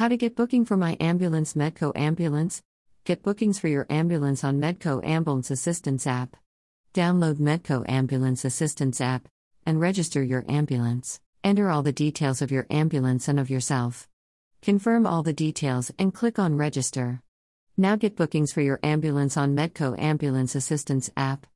How to get booking for my ambulance Meddco Ambulance? Get bookings for your ambulance on Meddco Ambulance Assistance app. Download Meddco Ambulance Assistance app and register your ambulance. Enter all the details of your ambulance and of yourself. Confirm all the details and click on Register. Now get bookings for your ambulance on Meddco Ambulance Assistance app.